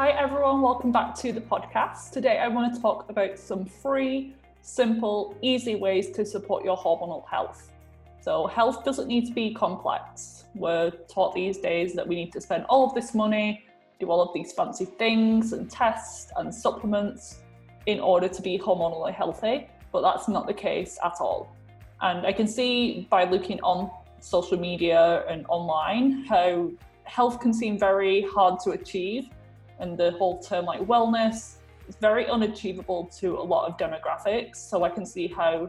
Hi, everyone, welcome back to the podcast. Today, I want to talk about some free, simple, easy ways to support your hormonal health. So, health doesn't need to be complex. We're taught these days that we need to spend all of this money, do all of these fancy things and tests and supplements in order to be hormonally healthy, but that's not the case at all. And I can see by looking on social media and online how health can seem very hard to achieve and the whole term like wellness is very unachievable to a lot of demographics. So I can see how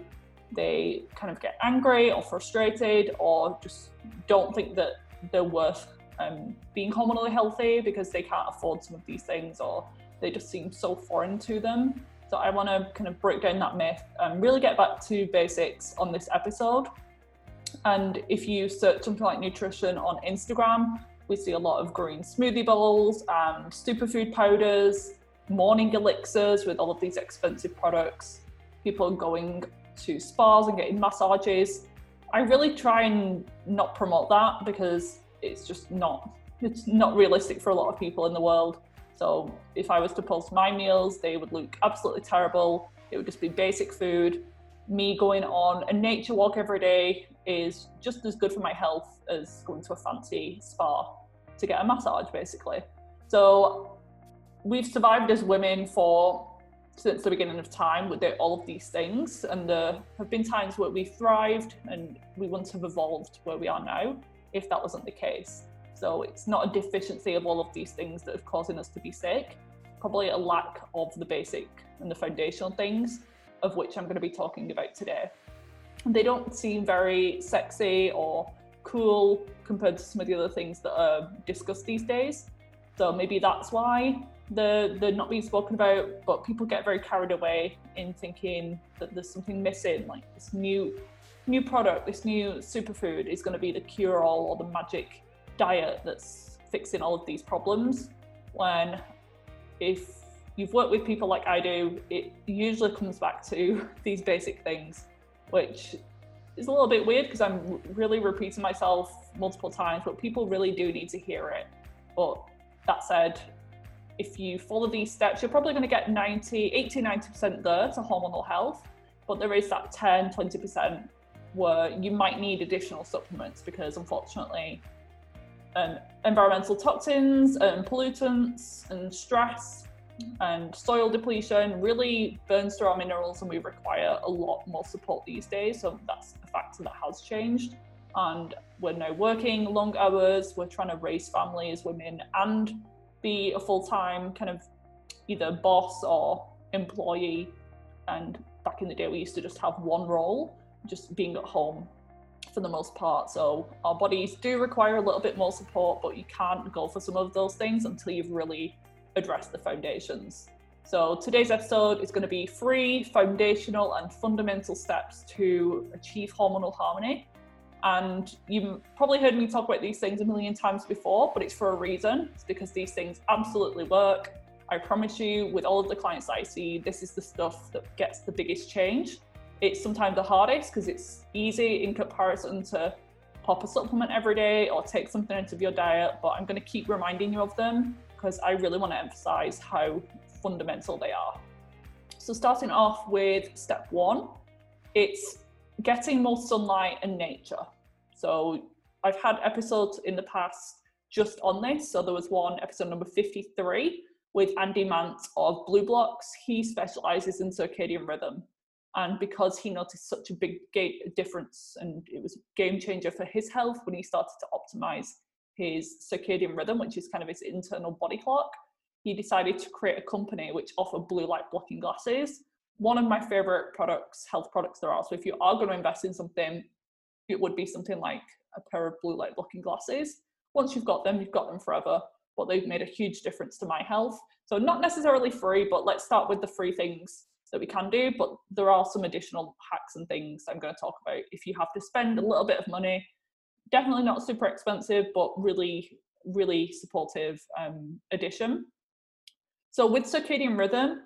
they kind of get angry or frustrated or just don't think that they're worth um, being hormonally healthy because they can't afford some of these things or they just seem so foreign to them. So I want to kind of break down that myth and really get back to basics on this episode. And if you search something like nutrition on Instagram, we see a lot of green smoothie bowls and superfood powders, morning elixirs with all of these expensive products, people going to spas and getting massages. I really try and not promote that because it's just not it's not realistic for a lot of people in the world. So if I was to post my meals, they would look absolutely terrible. It would just be basic food. Me going on a nature walk every day is just as good for my health as going to a fancy spa to get a massage, basically. So we've survived as women for since the beginning of time with all of these things, and there have been times where we thrived and we wouldn't have evolved where we are now if that wasn't the case. So it's not a deficiency of all of these things that are causing us to be sick, probably a lack of the basic and the foundational things of which I'm going to be talking about today. They don't seem very sexy or cool compared to some of the other things that are discussed these days. So maybe that's why they're, not being spoken about, but people get very carried away in thinking that there's something missing, like this new new product, this new superfood is going to be the cure all or the magic diet that's fixing all of these problems. When if you've worked with people like I do, it usually comes back to these basic things, which is a little bit weird because I'm really repeating myself multiple times, but people really do need to hear it. But that said, if you follow these steps, you're probably going to get 90, 80, 90% there to hormonal health. But there is that 10, 20% where you might need additional supplements because unfortunately, um, environmental toxins and pollutants and stress and soil depletion really burns through our minerals and we require a lot more support these days. So that's a factor that has changed. And we're now working long hours, we're trying to raise families, women, and be a full time kind of either boss or employee. And back in the day, we used to just have one role, just being at home for the most part. So our bodies do require a little bit more support, but you can't go for some of those things until you've really address the foundations. So today's episode is going to be three foundational and fundamental steps to achieve hormonal harmony. And you've probably heard me talk about these things a million times before, but it's for a reason. It's because these things absolutely work. I promise you, with all of the clients I see, this is the stuff that gets the biggest change. It's sometimes the hardest because it's easy in comparison to pop a supplement every day or take something out of your diet, but I'm going to keep reminding you of them because I really want to emphasize how fundamental they are. So, starting off with step one, it's getting more sunlight and nature. So, I've had episodes in the past just on this. So, there was one episode number 53 with Andy Mant of BLUblox. He specializes in circadian rhythm. And because he noticed such a big difference and it was a game changer for his health when he started to optimize his circadian rhythm, which is kind of his internal body clock, he decided to create a company which offered blue light blocking glasses. One of my favorite products, health products there are. So if you are going to invest in something, it would be something like a pair of blue light blocking glasses. Once you've got them, you've got them forever, but they've made a huge difference to my health. So not necessarily free, but let's start with the free things that we can do. But there are some additional hacks and things I'm going to talk about. If you have to spend a little bit of money, definitely not super expensive, but really, really supportive um, addition. So with circadian rhythm,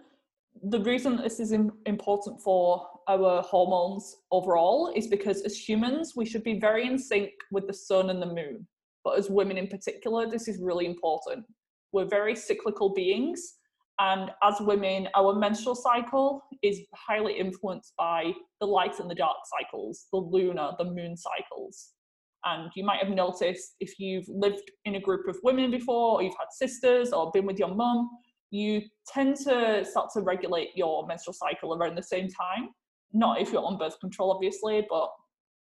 the reason this is important for our hormones overall is because as humans, we should be very in sync with the sun and the moon. But as women in particular, this is really important. We're very cyclical beings. And as women, our menstrual cycle is highly influenced by the light and the dark cycles, the lunar, the moon cycles. And you might have noticed if you've lived in a group of women before, or you've had sisters, or been with your mum, you tend to start to regulate your menstrual cycle around the same time. Not if you're on birth control, obviously, but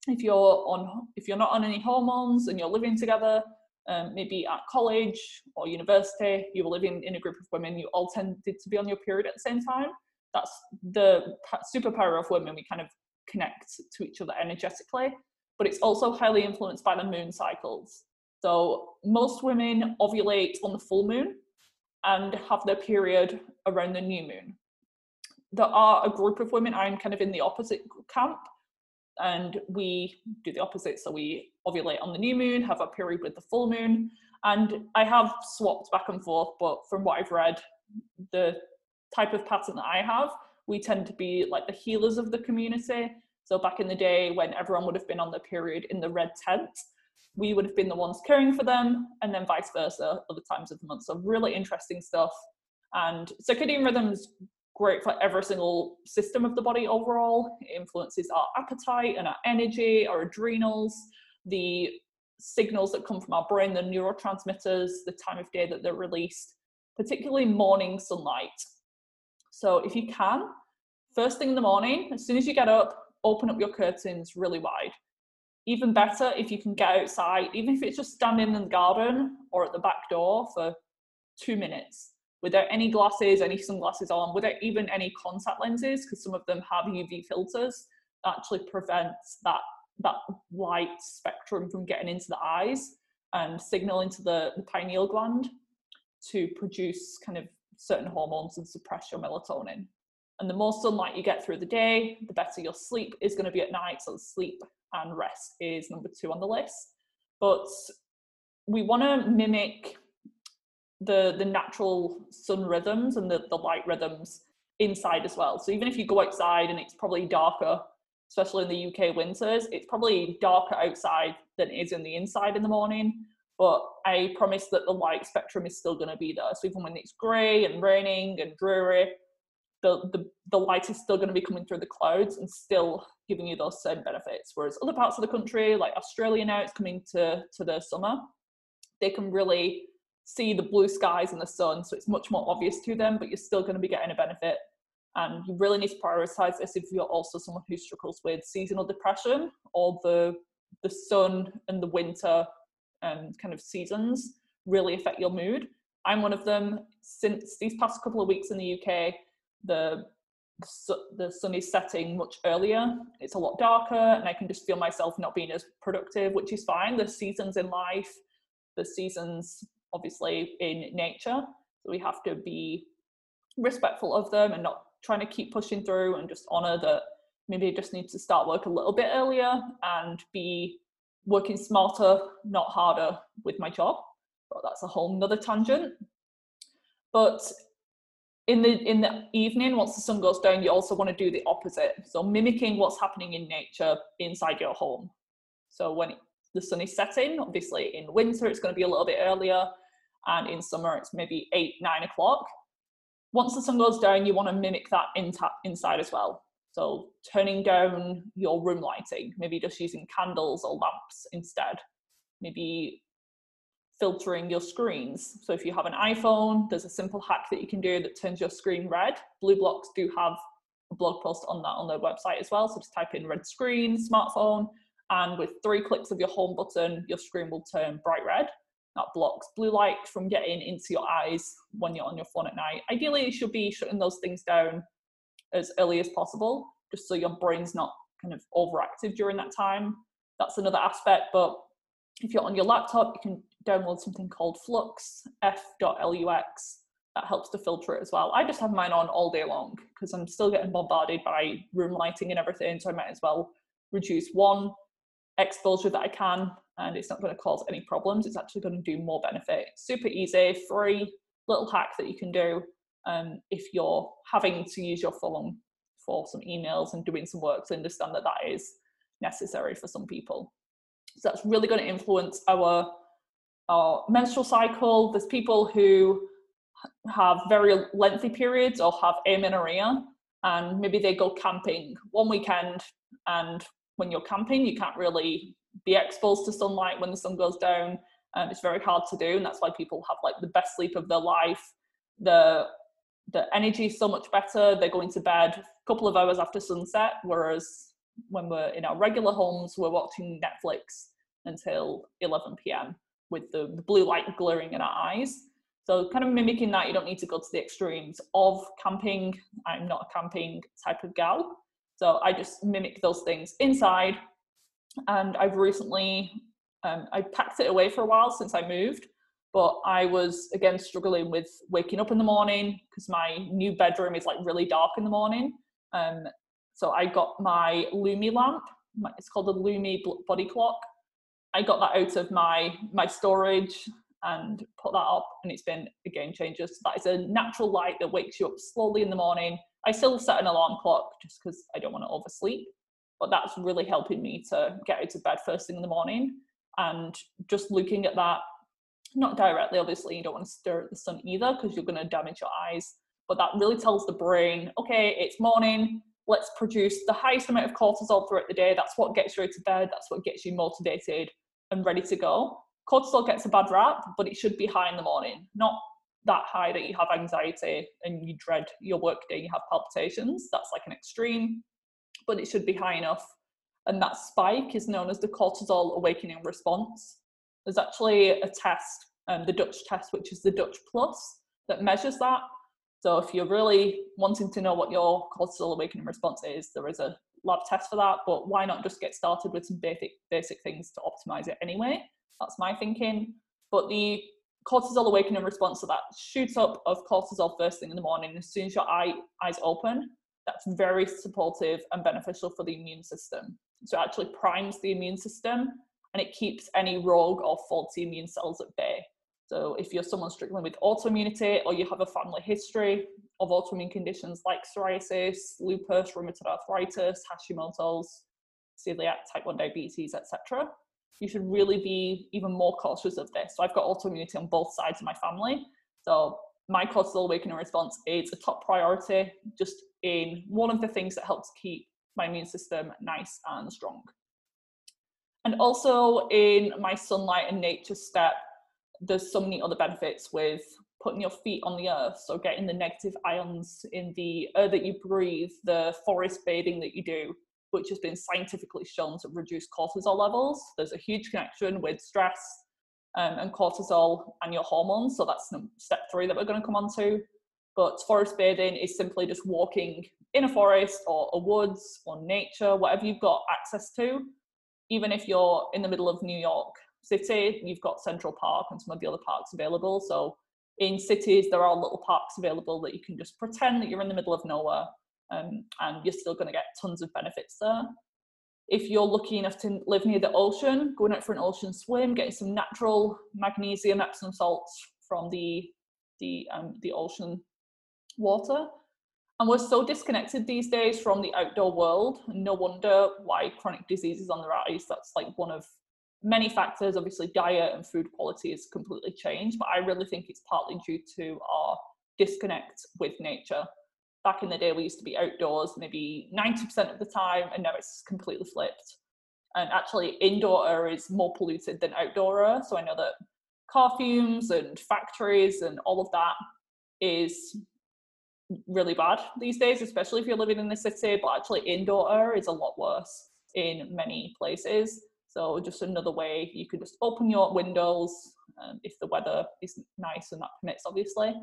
if you're on if you're not on any hormones and you're living together, um, maybe at college or university, you were living in a group of women, you all tended to be on your period at the same time. That's the superpower of women. We kind of connect to each other energetically, but it's also highly influenced by the moon cycles. So most women ovulate on the full moon, and have their period around the new moon. There are a group of women, I'm kind of in the opposite camp, and we do the opposite. So we ovulate on the new moon, have a period with the full moon, and I have swapped back and forth, but from what I've read, the type of pattern that I have, we tend to be like the healers of the community. So back in the day when everyone would have been on the period in the red tent, we would have been the ones caring for them, and then vice versa other times of the month. So really interesting stuff. And circadian rhythm is great for every single system of the body overall. It influences our appetite and our energy, our adrenals, the signals that come from our brain, the neurotransmitters, the time of day that they're released, particularly morning sunlight. So if you can, first thing in the morning, as soon as you get up, open up your curtains really wide even better if you can get outside, even if it's just standing in the garden or at the back door for two minutes without any glasses, any sunglasses on, without even any contact lenses, because some of them have UV filters, actually prevents that that light spectrum from getting into the eyes and signaling to the, the pineal gland to produce kind of certain hormones and suppress your melatonin. And the more sunlight you get through the day, the better your sleep is going to be at night. So sleep and rest is number two on the list. But we want to mimic the the natural sun rhythms and the, the light rhythms inside as well. So even if you go outside and it's probably darker, especially in the UK winters, it's probably darker outside than it is in the inside in the morning. But I promise that the light spectrum is still going to be there. So even when it's grey and raining and dreary, the, the, the light is still going to be coming through the clouds and still giving you those same benefits. Whereas other parts of the country, like Australia now, it's coming to, to the summer, they can really see the blue skies and the sun. So it's much more obvious to them, but you're still going to be getting a benefit. And you really need to prioritize this if you're also someone who struggles with seasonal depression or the the sun and the winter um, kind of seasons really affect your mood. I'm one of them. Since these past couple of weeks in the UK, the the sun is setting much earlier. It's a lot darker, and I can just feel myself not being as productive, which is fine. The seasons in life, the seasons obviously in nature, so we have to be respectful of them and not trying to keep pushing through and just honor that maybe I just need to start work a little bit earlier and be working smarter, not harder with my job. But that's a whole nother tangent. But in the in the evening once the sun goes down you also want to do the opposite. So mimicking what's happening in nature inside your home. So when the sun is setting obviously in winter it's going to be a little bit earlier and in summer it's maybe 8 9 o'clock. Once the sun goes down you want to mimic that in inside as well. So turning down your room lighting maybe just using candles or lamps instead. Maybe filtering your screens. So if you have an iPhone, there's a simple hack that you can do that turns your screen red. BLUblox do have a blog post on that on their website as well. So just type in red screen, smartphone, and with three clicks of your home button, your screen will turn bright red. That blocks blue light from getting into your eyes when you're on your phone at night. Ideally, you should be shutting those things down as early as possible, just so your brain's not kind of overactive during that time. That's another aspect, but if you're on your laptop, you can download something called Flux, f.lux. That helps to filter it as well. I just have mine on all day long because I'm still getting bombarded by room lighting and everything. So I might as well reduce one exposure that I can, and it's not going to cause any problems. It's actually going to do more benefit. Super easy, free little hack that you can do um, if you're having to use your phone for some emails and doing some work to understand that that is necessary for some people. So that's really going to influence our our menstrual cycle. There's people who have very lengthy periods or have amenorrhea, and maybe they go camping one weekend. And when you're camping, you can't really be exposed to sunlight when the sun goes down. Um, it's very hard to do, and that's why people have like the best sleep of their life. The the energy is so much better. They're going to bed a couple of hours after sunset, whereas when we're in our regular homes, we're watching Netflix until 11 p.m. with the, blue light glaring in our eyes. So, kind of mimicking that, you don't need to go to the extremes of camping. I'm not a camping type of gal. So, I just mimic those things inside. And I've recently, um, I packed it away for a while since I moved, but I was again struggling with waking up in the morning because my new bedroom is like really dark in the morning. Um, so I got my Lumie lamp. It's called the Lumie body clock. I got that out of my my storage and put that up, and it's been a game changer. So that is a natural light that wakes you up slowly in the morning. I still set an alarm clock just because I don't want to oversleep, but that's really helping me to get out of bed first thing in the morning. And just looking at that, not directly, obviously, you don't want to stare at the sun either because you're going to damage your eyes. But that really tells the brain, okay, it's morning let's produce the highest amount of cortisol throughout the day. That's what gets you out of bed. That's what gets you motivated and ready to go. Cortisol gets a bad rap, but it should be high in the morning, not that high that you have anxiety and you dread your workday, you have palpitations. That's like an extreme, but it should be high enough. And that spike is known as the cortisol awakening response. There's actually a test, um, the Dutch test, which is the Dutch Plus, that measures that. So if you're really wanting to know what your cortisol awakening response is, there is a lab test for that. But why not just get started with some basic basic things to optimize it anyway? That's my thinking. But the cortisol awakening response to that shoots up of cortisol first thing in the morning as soon as your eye, eyes open. That's very supportive and beneficial for the immune system. So it actually primes the immune system and it keeps any rogue or faulty immune cells at bay. So if you're someone struggling with autoimmunity or you have a family history of autoimmune conditions like psoriasis, lupus, rheumatoid arthritis, Hashimoto's, celiac, type 1 diabetes, etc., you should really be even more cautious of this. So I've got autoimmunity on both sides of my family. So my cortisol awakening response is a top priority, just in one of the things that helps keep my immune system nice and strong. And also in my sunlight and nature step, there's so many other benefits with putting your feet on the earth so getting the negative ions in the air that you breathe the forest bathing that you do which has been scientifically shown to reduce cortisol levels. There's a huge connection with stress um, and cortisol and your hormones so that's step three that we're going to come on to. But forest bathing is simply just walking in a forest or a woods or nature whatever you've got access to. Even if you're in the middle of new york city, you've got Central Park and some of the other parks available. So in cities, there are little parks available that you can just pretend that you're in the middle of nowhere um, and you're still going to get tons of benefits there. If you're lucky enough to live near the ocean, going out for an ocean swim, getting some natural magnesium Epsom salts from the the um, the ocean water. And we're so disconnected these days from the outdoor world. No wonder why chronic disease is on the rise. That's like one of many factors. Obviously, diet and food quality has completely changed, but I really think it's partly due to our disconnect with nature. Back in the day, we used to be outdoors maybe 90% of the time, and now it's completely flipped. And actually, indoor air is more polluted than outdoor air. So I know that car fumes and factories and all of that is really bad these days, especially if you're living in the city. But actually, indoor air is a lot worse in many places. So just another way you can just open your windows um, if the weather is nice and that permits, obviously.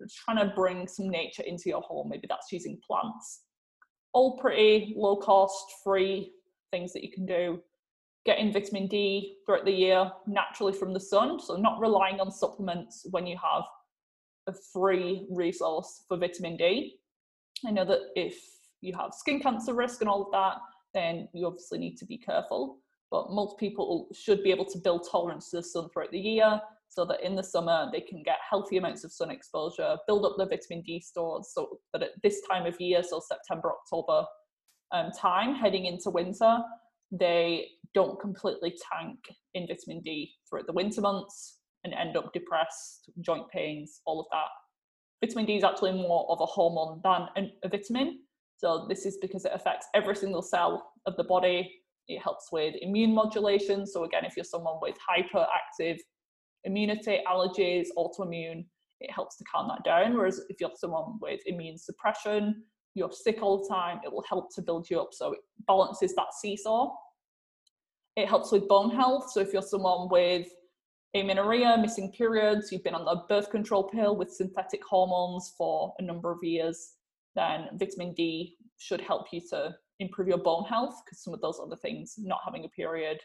Just trying to bring some nature into your home. Maybe that's using plants. All pretty low cost, free things that you can do. Getting vitamin D throughout the year naturally from the sun. So not relying on supplements when you have a free resource for vitamin D. I know that if you have skin cancer risk and all of that, then you obviously need to be careful. But most people should be able to build tolerance to the sun throughout the year so that in the summer they can get healthy amounts of sun exposure, build up their vitamin D stores so that at this time of year, so September, October um, time, heading into winter, they don't completely tank in vitamin D throughout the winter months and end up depressed, joint pains, all of that. Vitamin D is actually more of a hormone than a vitamin. So this is because it affects every single cell of the body. It helps with immune modulation. So again, if you're someone with hyperactive immunity, allergies, autoimmune, it helps to calm that down. Whereas if you're someone with immune suppression, you're sick all the time, it will help to build you up. So it balances that seesaw. It helps with bone health. So if you're someone with amenorrhea, missing periods, you've been on the birth control pill with synthetic hormones for a number of years, then vitamin D should help you to improve your bone health because some of those other things, not having a period,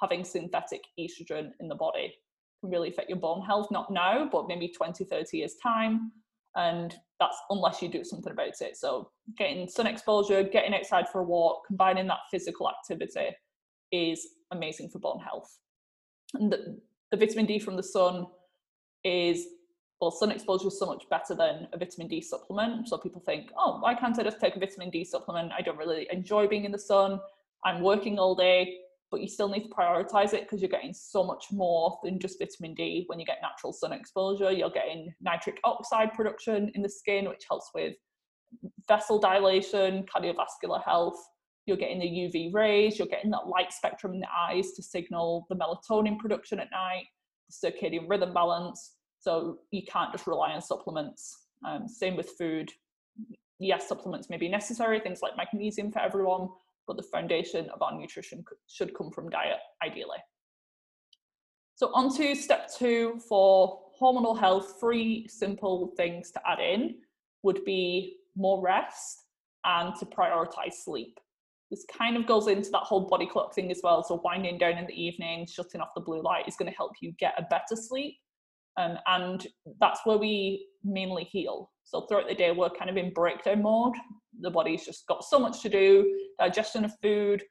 having synthetic estrogen in the body, can really affect your bone health. Not now, but maybe 20, 30 years' time. And that's unless you do something about it. So, getting sun exposure, getting outside for a walk, combining that physical activity is amazing for bone health. And the, the vitamin D from the sun is well, sun exposure is so much better than a vitamin D supplement. So people think, oh, why can't I just take a vitamin D supplement? I don't really enjoy being in the sun. I'm working all day, but you still need to prioritize it because you're getting so much more than just vitamin D when you get natural sun exposure. You're getting nitric oxide production in the skin, which helps with vessel dilation, cardiovascular health. You're getting the UV rays, you're getting that light spectrum in the eyes to signal the melatonin production at night, the circadian rhythm balance so you can't just rely on supplements. Um, same with food. Yes, supplements may be necessary, things like magnesium for everyone, but the foundation of our nutrition should come from diet, ideally. So on to step two for hormonal health, three simple things to add in would be more rest and to prioritize sleep. This kind of goes into that whole body clock thing as well. So winding down in the evening, shutting off the blue light is going to help you get a better sleep um, and that's where we mainly heal. So throughout the day, we're kind of in breakdown mode. The body's just got so much to do, digestion of food,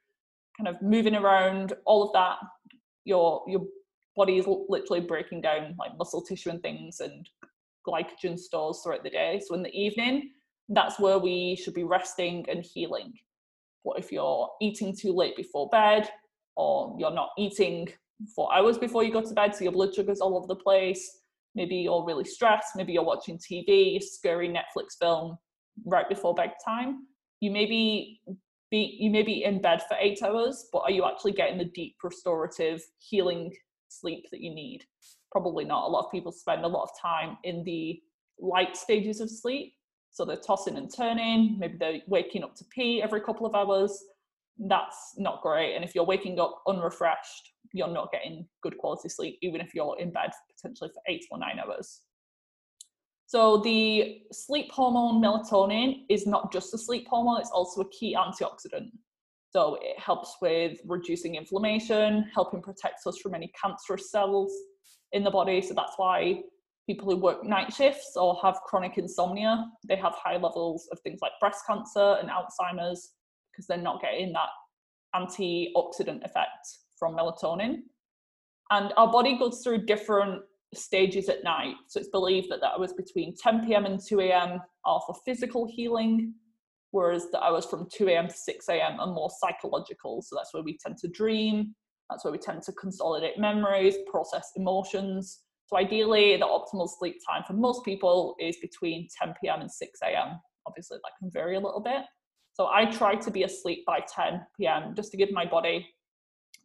kind of moving around, all of that. Your your body is literally breaking down like muscle tissue and things and glycogen stores throughout the day. So in the evening, that's where we should be resting and healing. What if you're eating too late before bed, or you're not eating for hours before you go to bed, so your blood sugar's all over the place. Maybe you're really stressed. Maybe you're watching TV, scary Netflix film right before bedtime. You may be, be you may be in bed for eight hours, but are you actually getting the deep restorative healing sleep that you need? Probably not. A lot of people spend a lot of time in the light stages of sleep. So they're tossing and turning, maybe they're waking up to pee every couple of hours. That's not great. And if you're waking up unrefreshed, you're not getting good quality sleep, even if you're in bed potentially for eight or nine hours. So the sleep hormone melatonin is not just a sleep hormone, it's also a key antioxidant. So it helps with reducing inflammation, helping protect us from any cancerous cells in the body. So that's why people who work night shifts or have chronic insomnia, they have high levels of things like breast cancer and Alzheimer's because they're not getting that antioxidant effect from melatonin. And our body goes through different stages at night. So it's believed that that was between 10 p.m. and 2 a.m. are for physical healing, whereas the hours from 2 a.m. to 6 a.m. are more psychological. So that's where we tend to dream, that's where we tend to consolidate memories, process emotions. So ideally, the optimal sleep time for most people is between 10 p.m. and 6 a.m. Obviously, that can vary a little bit. So I try to be asleep by 10 p.m. just to give my body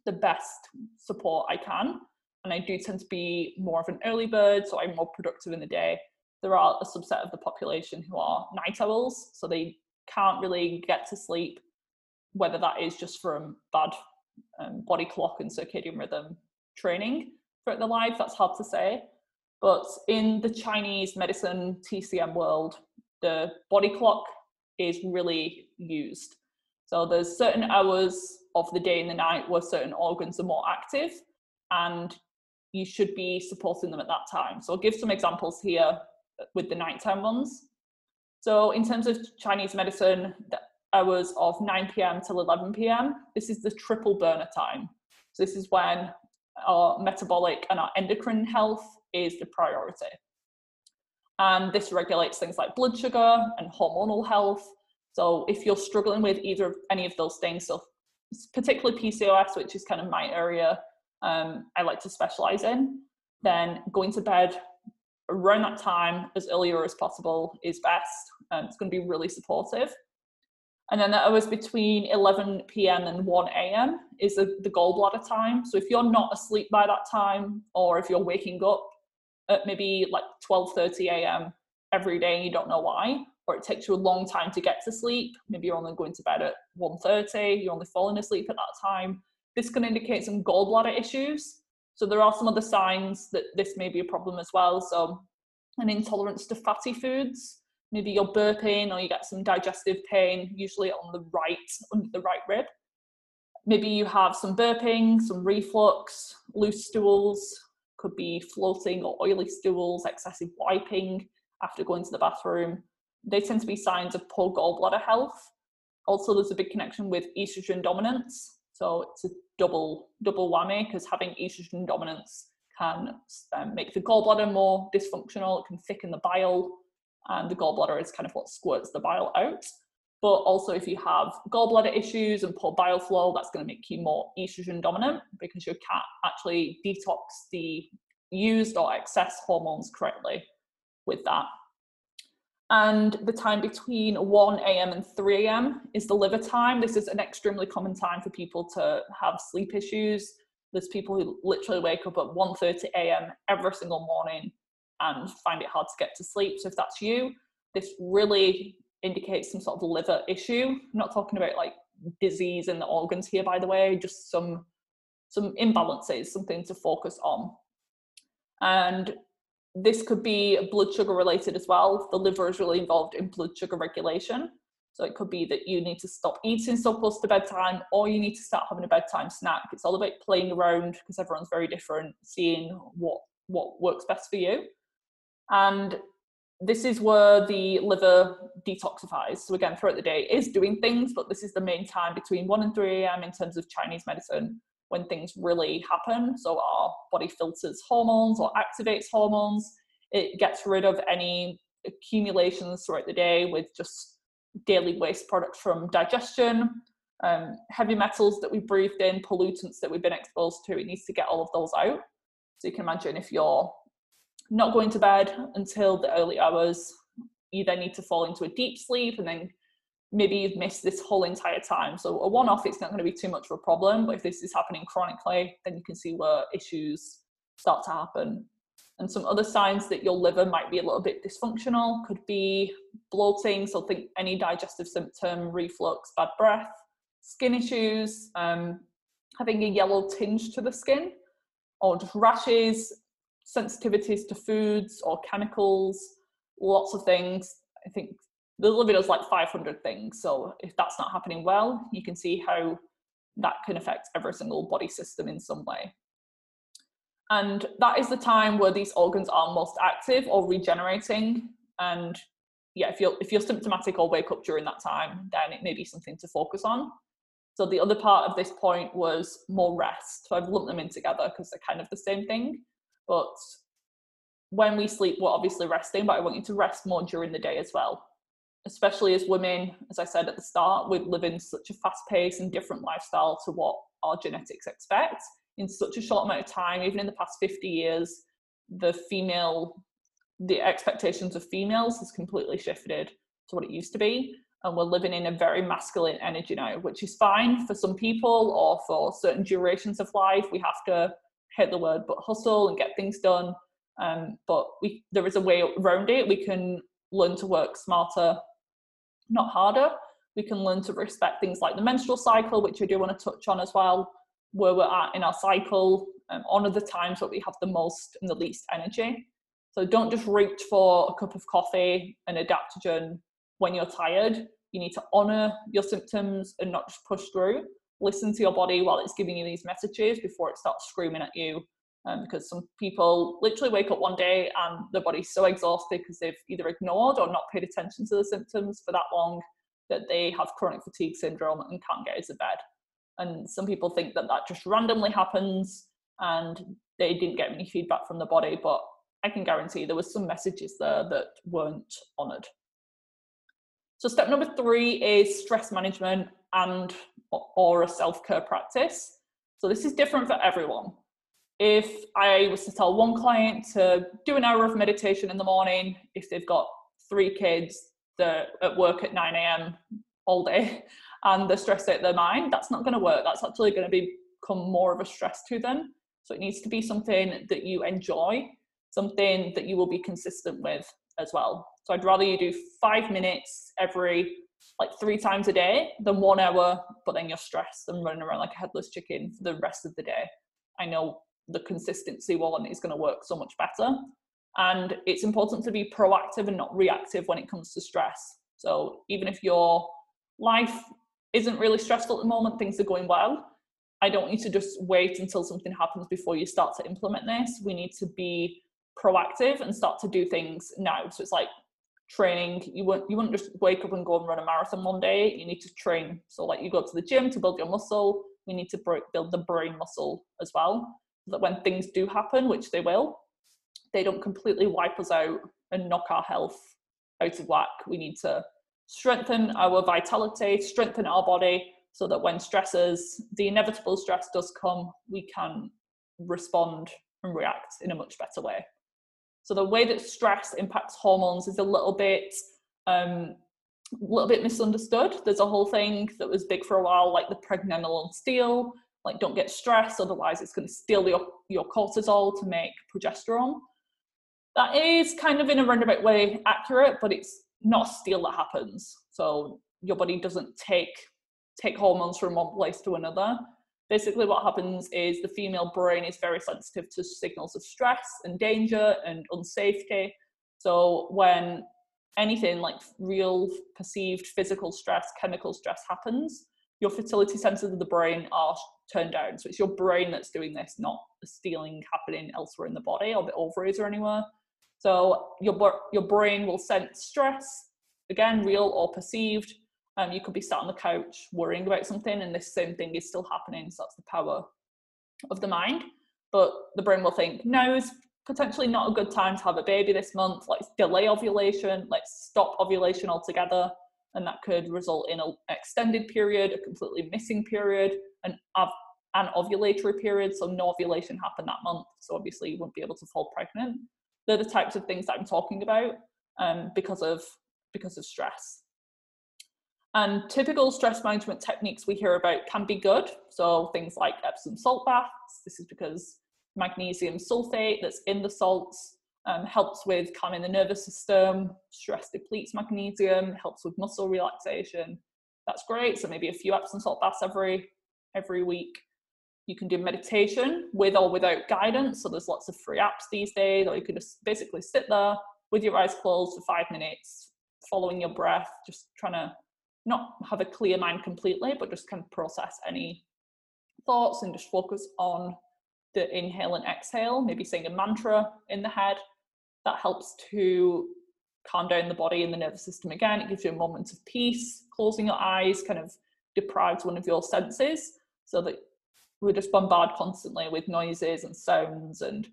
the best support I can. and I do tend to be more of an early bird, so I'm more productive in the day. There are a subset of the population who are night owls, so they can't really get to sleep, whether that is just from bad um, body clock and circadian rhythm training throughout their life. That's hard to say. But in the Chinese medicine TCM world, the body clock is really used. So there's certain hours of the day and the night where certain organs are more active, and you should be supporting them at that time. So I'll give some examples here uh, with the nighttime ones. So in terms of Chinese medicine, the hours of 9 p.m. till 11 p.m. This is the triple burner time. So this is when our metabolic and our endocrine health is the priority. And this regulates things like blood sugar and hormonal health. So if you're struggling with either of any of those things, so particularly PCOS, which is kind of my area um, I like to specialize in, then going to bed around that time as earlier as possible is best. Um, it's going to be really supportive. And then the hours between 11 p.m. and 1 a.m. is the, the gallbladder time. So if you're not asleep by that time, or if you're waking up at maybe like 12:30 a.m. every day and you don't know why, or it takes you a long time to get to sleep, maybe you're only going to bed at 1:30, you're only falling asleep at that time. This can indicate some gallbladder issues. So there are some other signs that this may be a problem as well. So an intolerance to fatty foods, maybe you're burping or you get some digestive pain, usually on the right, under the right rib. Maybe you have some burping, some reflux, loose stools, could be floating or oily stools, excessive wiping after going to the bathroom. They tend to be signs of poor gallbladder health. Also, there's a big connection with estrogen dominance. So it's a double double whammy because having estrogen dominance can um, make the gallbladder more dysfunctional. It can thicken the bile, and the gallbladder is kind of what squirts the bile out. But also, if you have gallbladder issues and poor bile flow, that's going to make you more estrogen dominant because you can't actually detox the used or excess hormones correctly with that. And the time between 1 a.m. and 3 a.m. is the liver time. This is an extremely common time for people to have sleep issues. There's people who literally wake up at 1:30 a.m. every single morning and find it hard to get to sleep. So if that's you, this really indicates some sort of liver issue. I'm not talking about like disease in the organs here, by the way, just some some imbalances, something to focus on. And this could be blood sugar related as well. The liver is really involved in blood sugar regulation. So it could be that you need to stop eating so close to bedtime, or you need to start having a bedtime snack. It's all about playing around because everyone's very different, seeing what what works best for you. And this is where the liver detoxifies. So again, throughout the day, is doing things, but this is the main time between 1 and 3 a.m. in terms of Chinese medicine when things really happen. So our body filters hormones or activates hormones. It gets rid of any accumulations throughout the day with just daily waste products from digestion, um, heavy metals that we breathed in, pollutants that we've been exposed to. It needs to get all of those out. So you can imagine if you're not going to bed until the early hours. You then need to fall into a deep sleep and then maybe you've missed this whole entire time. So a one-off, it's not going to be too much of a problem. But if this is happening chronically, then you can see where issues start to happen. And some other signs that your liver might be a little bit dysfunctional could be bloating. So think any digestive symptom, reflux, bad breath, skin issues, um, having a yellow tinge to the skin, or just rashes, sensitivities to foods or chemicals, lots of things. I think the liver does like 500 things. So if that's not happening well, you can see how that can affect every single body system in some way. And that is the time where these organs are most active or regenerating. And yeah, if you're if you're symptomatic or wake up during that time, then it may be something to focus on. So the other part of this point was more rest. So I've lumped them in together because they're kind of the same thing. But when we sleep, we're obviously resting, but I want you to rest more during the day as well. Especially as women, as I said at the start, we live in such a fast paced and different lifestyle to what our genetics expect. In such a short amount of time, even in the past 50 years, the female, the expectations of females has completely shifted to what it used to be. And we're living in a very masculine energy now, which is fine for some people or for certain durations of life. We have to hit the word, but hustle and get things done. Um, but we there is a way around it. We can learn to work smarter, not harder. We can learn to respect things like the menstrual cycle, which I do want to touch on as well, where we're at in our cycle, um, honor the times that we have the most and the least energy. So don't just reach for a cup of coffee and adaptogen when you're tired. You need to honor your symptoms and not just push through. Listen to your body while it's giving you these messages before it starts screaming at you. Um, because some people literally wake up one day and their body's so exhausted because they've either ignored or not paid attention to the symptoms for that long that they have chronic fatigue syndrome and can't get out of bed. And some people think that that just randomly happens and they didn't get any feedback from the body, but I can guarantee there was some messages there that weren't honoured. So step number three is stress management and or a self-care practice. So this is different for everyone. If I was to tell one client to do an hour of meditation in the morning, if they've got three kids, they're at work at 9 a.m. all day and they're stressed out their mind, that's not going to work. That's actually going to become more of a stress to them. So it needs to be something that you enjoy, something that you will be consistent with as well. So I'd rather you do five minutes every like three times a day than one hour, but then you're stressed and running around like a headless chicken for the rest of the day. I know the consistency one is going to work so much better. And it's important to be proactive and not reactive when it comes to stress. So even if your life isn't really stressful at the moment, things are going well, I don't need to just wait until something happens before you start to implement this. We need to be proactive and start to do things now. So it's like training. You wouldn't you wouldn't just wake up and go and run a marathon one day. You need to train. So like you go to the gym to build your muscle. We need to build the brain muscle as well, that when things do happen, which they will, they don't completely wipe us out and knock our health out of whack. We need to strengthen our vitality, strengthen our body, so that when stresses, the inevitable stress does come, we can respond and react in a much better way. So the way that stress impacts hormones is a little bit um, a little bit misunderstood. There's a whole thing that was big for a while, like the pregnenolone steal, like don't get stressed, otherwise it's going to steal your, your cortisol to make progesterone. That is kind of in a roundabout way accurate, but it's not a steal that happens. So your body doesn't take take hormones from one place to another. Basically, what happens is the female brain is very sensitive to signals of stress and danger and unsafety. So, when anything like real perceived physical stress, chemical stress happens, your fertility centers of the brain are turned down. So, it's your brain that's doing this, not the stealing happening elsewhere in the body or the ovaries or anywhere. So, your, your brain will sense stress, again, real or perceived, um, you could be sat on the couch worrying about something, and this same thing is still happening. So that's the power of the mind. But the brain will think, no, it's potentially not a good time to have a baby this month. Let's delay ovulation. Let's stop ovulation altogether. And that could result in an extended period, a completely missing period, an, an ovulatory period. So no ovulation happened that month. So obviously you wouldn't be able to fall pregnant. They're the types of things that I'm talking about um, because of because of stress. And typical stress management techniques we hear about can be good. So things like Epsom salt baths. This is because magnesium sulfate that's in the salts um, helps with calming the nervous system. Stress depletes magnesium, helps with muscle relaxation. That's great. So maybe a few Epsom salt baths every every week. You can do meditation with or without guidance. So there's lots of free apps these days, or you could just basically sit there with your eyes closed for five minutes, following your breath, just trying to not have a clear mind completely, but just kind of process any thoughts and just focus on the inhale and exhale, maybe saying a mantra in the head. That helps to calm down the body and the nervous system again. It gives you a moment of peace. Closing your eyes kind of deprives one of your senses so that we're just bombarded constantly with noises and sounds and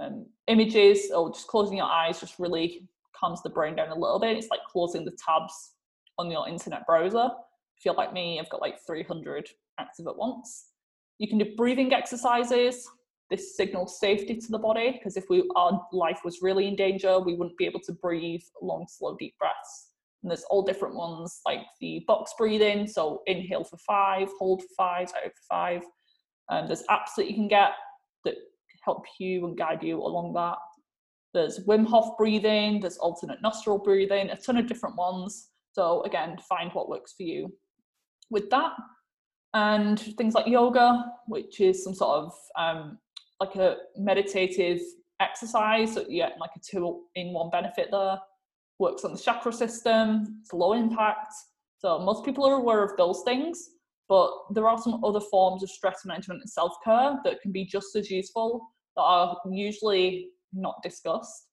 um, images or just closing your eyes just really calms the brain down a little bit. It's like closing the tabs on your internet browser. If you're like me, I've got like 300 active at once. You can do breathing exercises. This signals safety to the body because if we our life was really in danger, we wouldn't be able to breathe long, slow, deep breaths. And there's all different ones like the box breathing. So inhale for five, hold for five, out for five. Um, there's apps that you can get that help you and guide you along that. There's Wim Hof breathing, there's alternate nostril breathing, a ton of different ones. So again, find what works for you with that. And things like yoga, which is some sort of um, like a meditative exercise, so you get like a two in one benefit there. Works on the chakra system, it's low impact. So most people are aware of those things, but there are some other forms of stress management and self care that can be just as useful that are usually not discussed.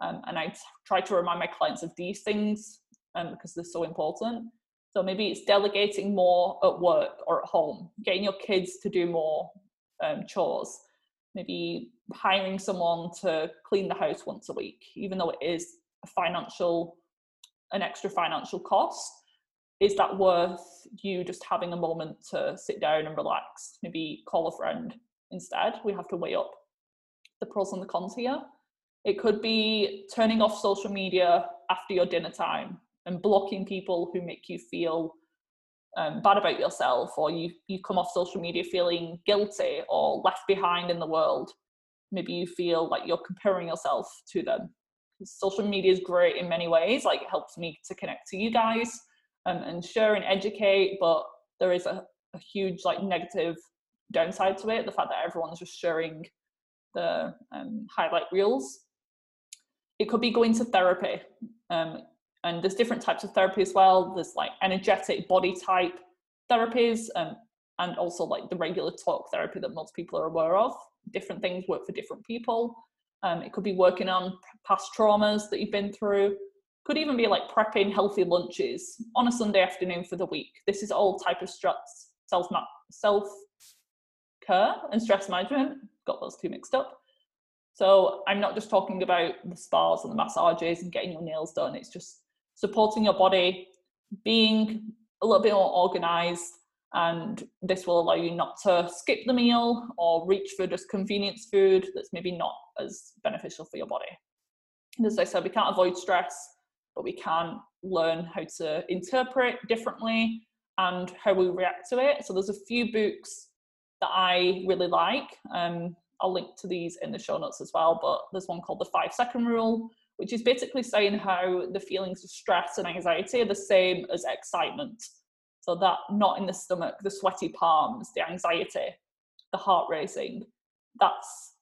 Um, and I try to remind my clients of these things um, because they're so important. So maybe it's delegating more at work or at home, getting your kids to do more um, chores, maybe hiring someone to clean the house once a week, even though it is a financial, an extra financial cost. Is that worth you just having a moment to sit down and relax? Maybe call a friend instead. We have to weigh up the pros and the cons here. It could be turning off social media after your dinner time and blocking people who make you feel um, bad about yourself or you, you come off social media feeling guilty or left behind in the world. Maybe you feel like you're comparing yourself to them. Social media is great in many ways, like it helps me to connect to you guys um, and share and educate, but there is a, a huge like negative downside to it the fact that everyone's just sharing the um, highlight reels. It could be going to therapy. Um, and there's different types of therapy as well. There's like energetic body type therapies um, and also like the regular talk therapy that most people are aware of. Different things work for different people. Um, it could be working on past traumas that you've been through. Could even be like prepping healthy lunches on a Sunday afternoon for the week. This is all type of stress, self self care and stress management. Got those two mixed up. So I'm not just talking about the spas and the massages and getting your nails done. It's just supporting your body, being a little bit more organized, and this will allow you not to skip the meal or reach for just convenience food that's maybe not as beneficial for your body. And as I said, we can't avoid stress, but we can learn how to interpret differently and how we react to it. So there's a few books that I really like. Um, I'll link to these in the show notes as well, but there's one called the five second rule, which is basically saying how the feelings of stress and anxiety are the same as excitement. So that knot in the stomach, the sweaty palms, the anxiety, the heart racing, that's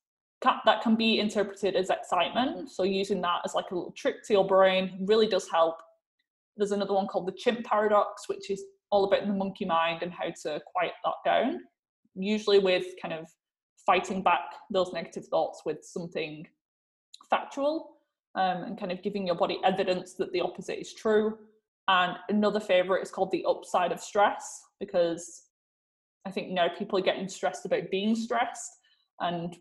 that can be interpreted as excitement. So using that as like a little trick to your brain really does help. There's another one called the chimp paradox, which is all about the monkey mind and how to quiet that down. Usually with kind of fighting back those negative thoughts with something factual um, and kind of giving your body evidence that the opposite is true. And another favorite is called the upside of stress because I think now people are getting stressed about being stressed. And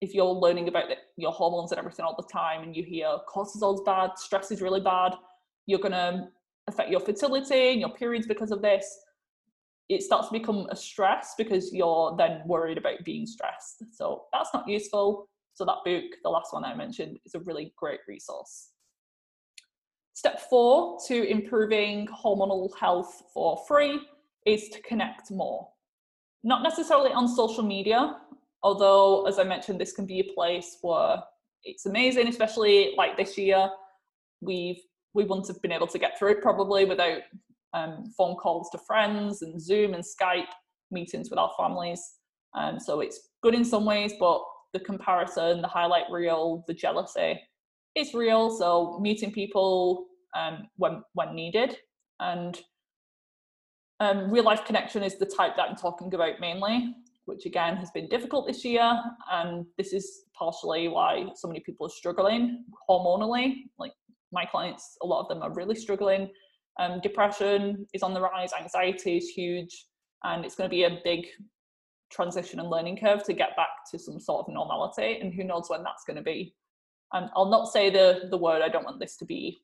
if you're learning about the, your hormones and everything all the time and you hear cortisol's bad, stress is really bad, you're going to affect your fertility and your periods because of this. It starts to become a stress because you're then worried about being stressed. So that's not useful. So that book, the last one I mentioned, is a really great resource. Step four to improving hormonal health for free is to connect more. Not necessarily on social media, although, as I mentioned, this can be a place where it's amazing, especially like this year. We've we wouldn't have been able to get through it probably without um, phone calls to friends and Zoom and Skype meetings with our families. Um, so it's good in some ways, but the comparison, the highlight reel, the jealousy is real. So meeting people um, when when needed, and um, real life connection is the type that I'm talking about mainly, which again has been difficult this year, and this is partially why so many people are struggling hormonally. Like my clients, a lot of them are really struggling. Um, depression is on the rise, anxiety is huge, and it's going to be a big transition and learning curve to get back to some sort of normality and who knows when that's going to be. And i'll not say the the word i don't want this to be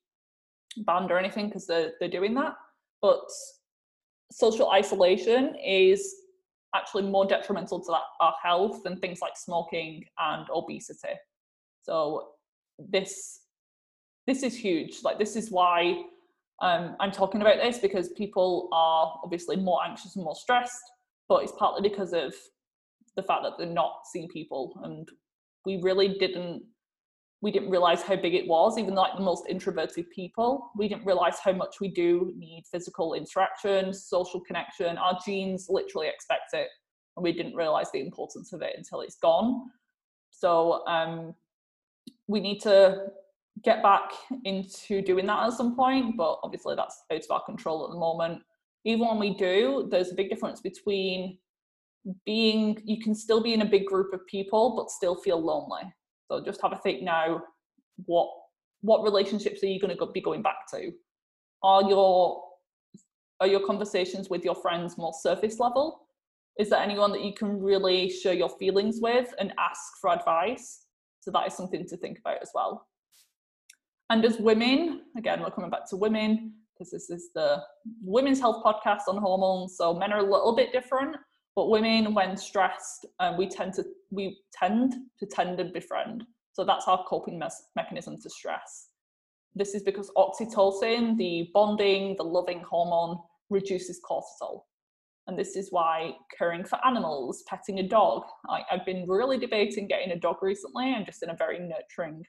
banned or anything because they're, they're doing that but social isolation is actually more detrimental to that, our health than things like smoking and obesity. So this this is huge. Like this is why um, i'm talking about this because people are obviously more anxious and more stressed but it's partly because of the fact that they're not seeing people and we really didn't we didn't realize how big it was even like the most introverted people we didn't realize how much we do need physical interaction social connection. Our genes literally expect it and we didn't realize the importance of it until it's gone. So um, we need to get back into doing that at some point but obviously that's out of our control at the moment even when we do there's a big difference between being you can still be in a big group of people but still feel lonely. So just have a think now what what relationships are you going to be going back to? Are your are your conversations with your friends more surface level? Is there anyone that you can really share your feelings with and ask for advice? So that is something to think about as well. And as women again we're coming back to women because this is the women's health podcast on hormones so men are a little bit different but women, when stressed, um, we tend to we tend to tend and befriend. So that's our coping mes- mechanism to stress. This is because oxytocin, the bonding, the loving hormone, reduces cortisol. And this is why caring for animals, petting a dog. I, I've been really debating getting a dog recently. I'm just in a very nurturing,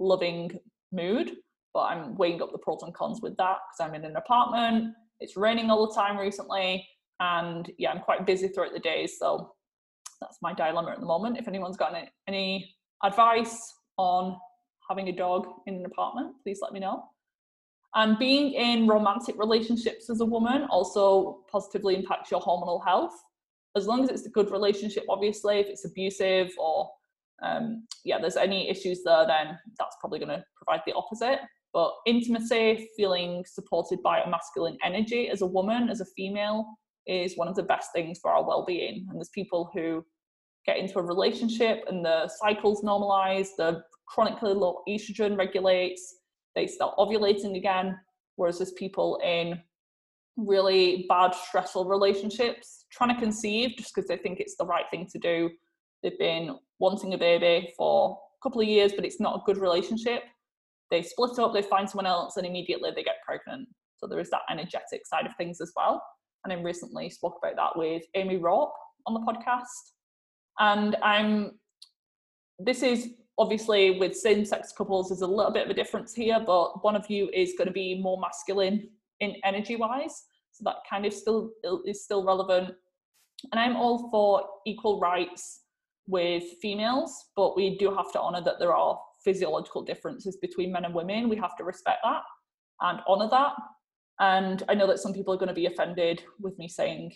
loving mood, but I'm weighing up the pros and cons with that because I'm in an apartment. It's raining all the time recently and yeah i'm quite busy throughout the day so that's my dilemma at the moment. If anyone's got any, any advice on having a dog in an apartment please let me know. And being in romantic relationships as a woman also positively impacts your hormonal health. As long as it's a good relationship obviously if it's abusive or um, yeah there's any issues there then that's probably going to provide the opposite but intimacy feeling supported by a masculine energy as a woman as a female is one of the best things for our well-being. And there's people who get into a relationship and the cycles normalize the chronically low estrogen regulates they start ovulating again whereas there's people in really bad stressful relationships trying to conceive just because they think it's the right thing to do. They've been wanting a baby for a couple of years but it's not a good relationship they split up they find someone else and immediately they get pregnant so there is that energetic side of things as well and I recently spoke about that with Amy Ropp on the podcast. And I'm this is obviously with same-sex couples there's a little bit of a difference here, but one of you is going to be more masculine in energy-wise, so that kind of still uh, is still relevant. And I'm all for equal rights with females, but we do have to honour that there are physiological differences between men and women. We have to respect that and honour that. And I know that some people are going to be offended with me saying,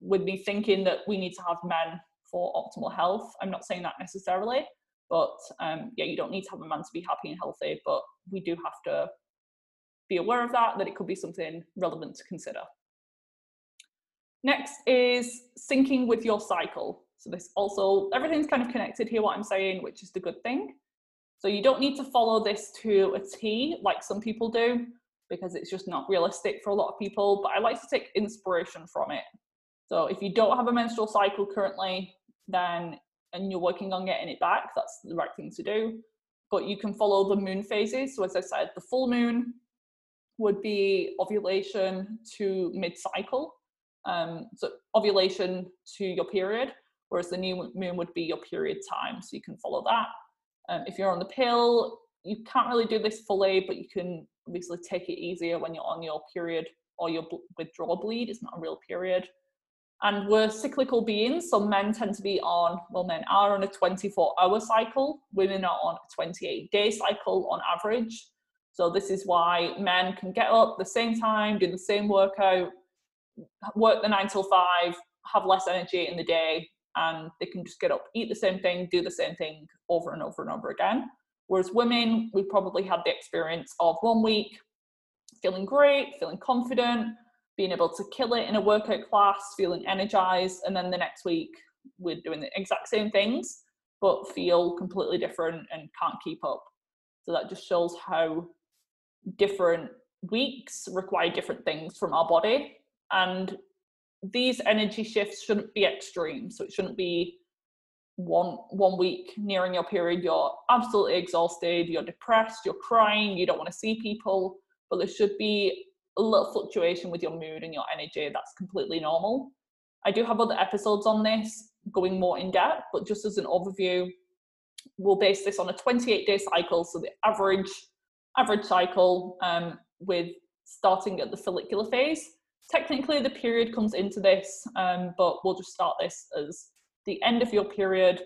with me thinking that we need to have men for optimal health. I'm not saying that necessarily, but um, yeah, you don't need to have a man to be happy and healthy, but we do have to be aware of that, that it could be something relevant to consider. Next is syncing with your cycle. So this also, everything's kind of connected here, what I'm saying, which is the good thing. So you don't need to follow this to a T like some people do because it's just not realistic for a lot of people. But I like to take inspiration from it. So if you don't have a menstrual cycle currently, then and you're working on getting it back, that's the right thing to do. But you can follow the moon phases. So as I said, the full moon would be ovulation to mid-cycle. Um, so ovulation to your period, whereas the new moon would be your period time. So you can follow that. Um, if you're on the pill, you can't really do this fully, but you can obviously take it easier when you're on your period or your withdrawal bleed. It's not a real period. And we're cyclical beings, so men tend to be on, well, men are on a 24 hour cycle, women are on a 28 day cycle on average. So, this is why men can get up the same time, do the same workout, work the nine till five, have less energy in the day, and they can just get up, eat the same thing, do the same thing over and over and over again. Whereas women, we probably had the experience of one week feeling great, feeling confident, being able to kill it in a workout class, feeling energized, and then the next week we're doing the exact same things, but feel completely different and can't keep up. So that just shows how different weeks require different things from our body. And these energy shifts shouldn't be extreme. So it shouldn't be one one week nearing your period you're absolutely exhausted you're depressed you're crying you don't want to see people but there should be a little fluctuation with your mood and your energy that's completely normal i do have other episodes on this going more in depth, but just as an overview, we'll base this on a 28 day cycle. So the average average cycle um, with starting at the follicular phase. Technically, the period comes into this, um, but we'll just start this as the end of your period,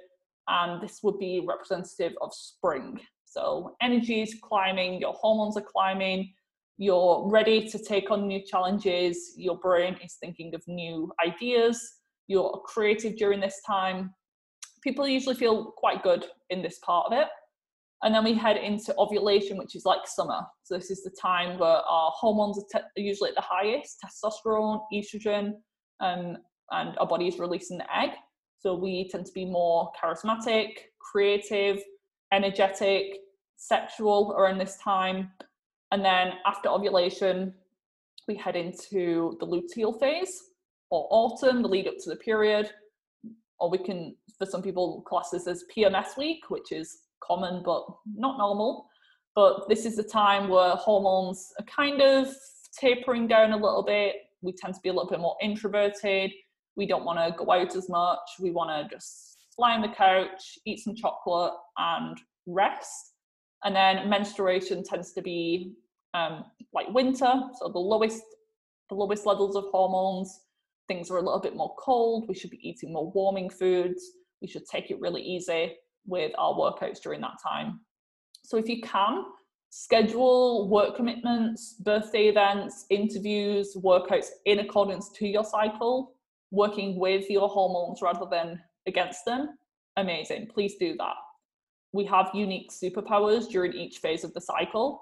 and this would be representative of spring. So energy is climbing, your hormones are climbing, you're ready to take on new challenges, your brain is thinking of new ideas, you're creative during this time. People usually feel quite good in this part of it. And then we head into ovulation, which is like summer. So this is the time where our hormones are, te- usually at the highest, testosterone, estrogen, um, and our body is releasing the egg. So we tend to be more charismatic, creative, energetic, sexual around this time. And then after ovulation, we head into the luteal phase or autumn, the lead up to the period. Or we can, for some people, class this as PMS week, which is common but not normal. But this is the time where hormones are kind of tapering down a little bit. We tend to be a little bit more introverted. We don't want to go out as much. We want to just lie on the couch, eat some chocolate, and rest. And then menstruation tends to be um, like winter, so the lowest the lowest levels of hormones. Things are a little bit more cold. We should be eating more warming foods. We should take it really easy with our workouts during that time. So if you can, schedule work commitments, birthday events, interviews, workouts in accordance to your cycle, working with your hormones rather than against them. Amazing. Please do that we have unique superpowers during each phase of the cycle.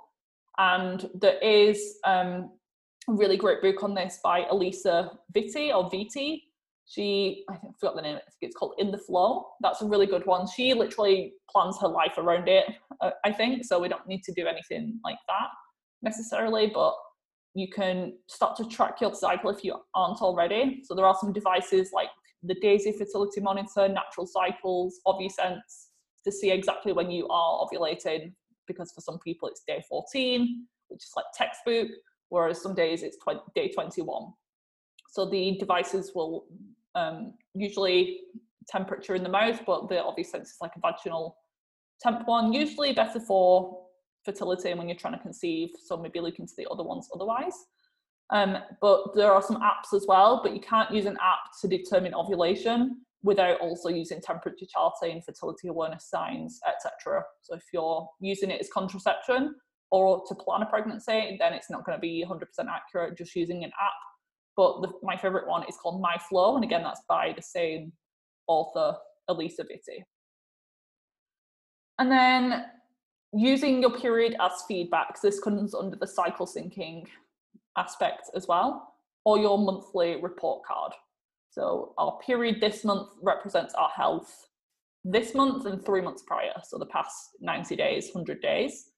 And there is um, a really great book on this by Alisa Vitti or Vitti. She, I forgot the name, I think it's called In the Flow. That's a really good one. She literally plans her life around it, uh, I think. So we don't need to do anything like that necessarily, but you can start to track your cycle if you aren't already. So there are some devices like the Daysy Fertility Monitor, Natural Cycles, OvuSense, to see exactly when you are ovulating because for some people it's day 14 which is like textbook whereas some days it's 20, day 21 so the devices will um, usually temperature in the mouth but the OvuSense is like a vaginal temp one usually better for fertility and when you're trying to conceive so maybe look into the other ones otherwise um, but there are some apps as well but you can't use an app to determine ovulation without also using temperature charting, fertility awareness signs, etc. So if you're using it as contraception or to plan a pregnancy, then it's not going to be 100% accurate just using an app. But the, my favorite one is called My Flow, and again, that's by the same author, Alisa Vitti. And then using your period as feedback, so this comes under the cycle syncing aspect as well, or your monthly report card. So our period this month represents our health this month and three months prior, so the past 90 days, 100 days.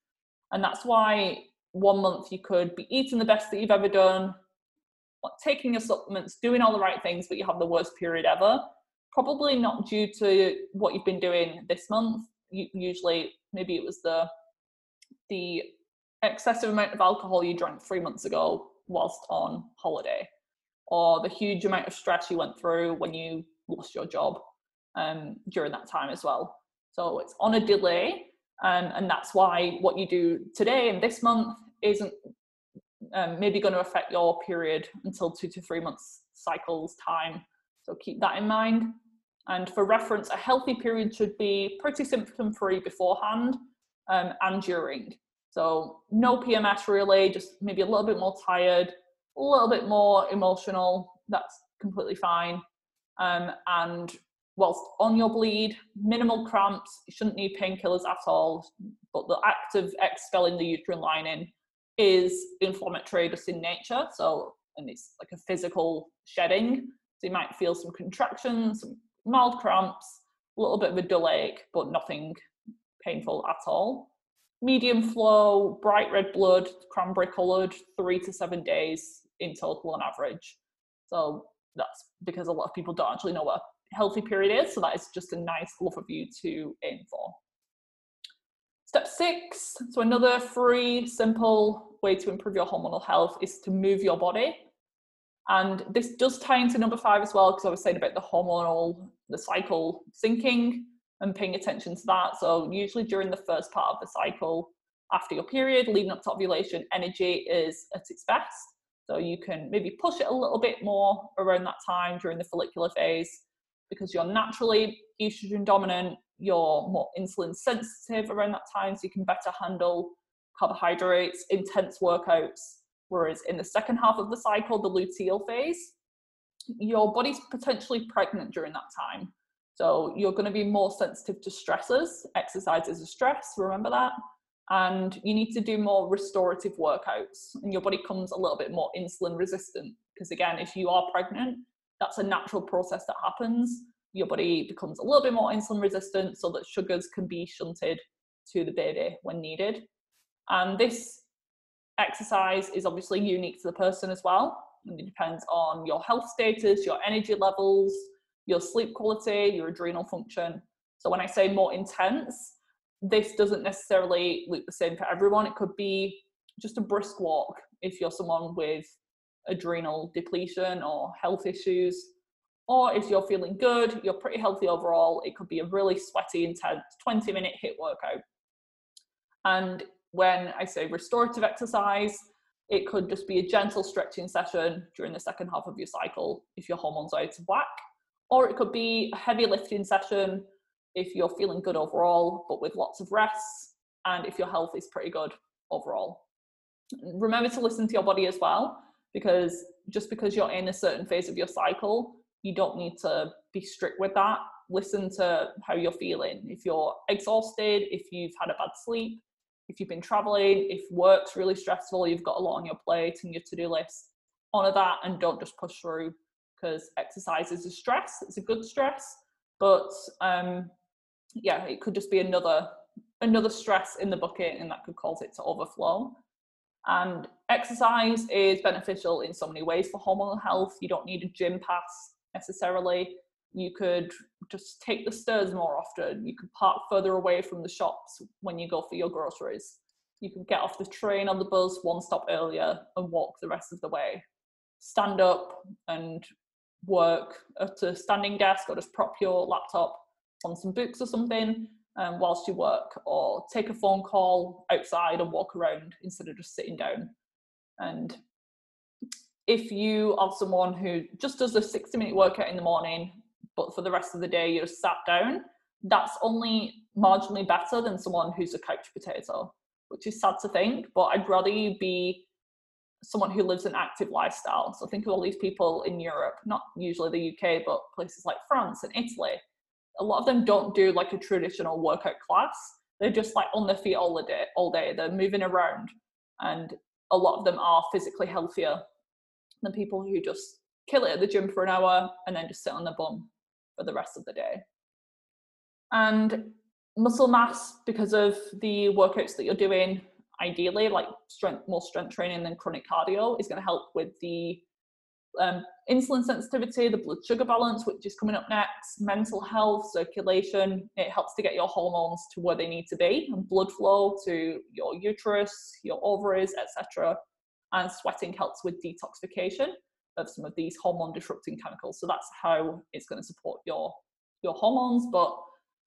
And that's why one month you could be eating the best that you've ever done, taking your supplements, doing all the right things, but you have the worst period ever. Probably not due to what you've been doing this month. usually, maybe it was the the excessive amount of alcohol you drank three months ago whilst on holiday or the huge amount of stress you went through when you lost your job um, during that time as well. So it's on a delay, um, and that's why what you do today and this month isn't um, maybe going to affect your period until two to three months cycles time. So keep that in mind. And for reference, a healthy period should be pretty symptom free beforehand um, and during. So no PMS really, just maybe a little bit more tired, a little bit more emotional, that's completely fine. Um, and whilst on your bleed, minimal cramps, you shouldn't need painkillers at all. But the act of expelling the uterine lining is inflammatory just in nature. So, and it's like a physical shedding. So you might feel some contractions, some mild cramps, a little bit of a dull ache, but nothing painful at all. Medium flow, bright red blood, cranberry coloured, three to seven days in total on average. So that's because a lot of people don't actually know what a healthy period is. So that is just a nice overview to aim for. Step six, so another free, simple way to improve your hormonal health is to move your body. And this does tie into number five as well, because I was saying about the hormonal, the cycle syncing and paying attention to that. So, usually during the first part of the cycle, after your period, leading up to ovulation, energy is at its best. So, you can maybe push it a little bit more around that time during the follicular phase because you're naturally estrogen dominant, you're more insulin sensitive around that time, so you can better handle carbohydrates, intense workouts. Whereas in the second half of the cycle, the luteal phase, your body's potentially pregnant during that time. So you're going to be more sensitive to stresses. Exercise is a stress, remember that. And you need to do more restorative workouts, and your body comes a little bit more insulin resistant. Because again, if you are pregnant, that's a natural process that happens. Your body becomes a little bit more insulin resistant so that sugars can be shunted to the baby when needed. And this exercise is obviously unique to the person as well. And it depends on your health status, your energy levels, your sleep quality, your adrenal function. So when I say more intense, this doesn't necessarily look the same for everyone. It could be just a brisk walk if you're someone with adrenal depletion or health issues. Or if you're feeling good, you're pretty healthy overall, it could be a really sweaty, intense 20 minute HIIT workout. And when I say restorative exercise, it could just be a gentle stretching session during the second half of your cycle if your hormones are out of whack. Or it could be a heavy lifting session if you're feeling good overall, but with lots of rests, and if your health is pretty good overall. Remember to listen to your body as well, because just because you're in a certain phase of your cycle, you don't need to be strict with that. Listen to how you're feeling. If you're exhausted, if you've had a bad sleep, if you've been traveling, if work's really stressful, you've got a lot on your plate and your to-do list, honor that and don't just push through because exercise is a stress. It's a good stress, but um, yeah, it could just be another another stress in the bucket, and that could cause it to overflow. And exercise is beneficial in so many ways for hormonal health. You don't need a gym pass necessarily you could just take the stairs more often. You could park further away from the shops when you go for your groceries. You could get off the train or the bus one stop earlier and walk the rest of the way. Stand up and work at a standing desk or just prop your laptop on some books or something um, whilst you work, or take a phone call outside and walk around instead of just sitting down. And if you are someone who just does a 60 minute workout in the morning but for the rest of the day you're sat down, that's only marginally better than someone who's a couch potato, which is sad to think, but I'd rather you be someone who lives an active lifestyle. So think of all these people in Europe, not usually the UK, but places like France and Italy. A lot of them don't do like a traditional workout class. They're just like on their feet all the day, all day. They're moving around, and a lot of them are physically healthier than people who just kill it at the gym for an hour and then just sit on their bum for the rest of the day. And muscle mass, because of the workouts that you're doing, ideally, like strength, more strength training than chronic cardio, is going to help with the um, insulin sensitivity, the blood sugar balance, which is coming up next, mental health, circulation. It helps to get your hormones to where they need to be, and blood flow to your uterus, your ovaries, etc. And sweating helps with detoxification of some of these hormone disrupting chemicals. So that's how it's going to support your your hormones. But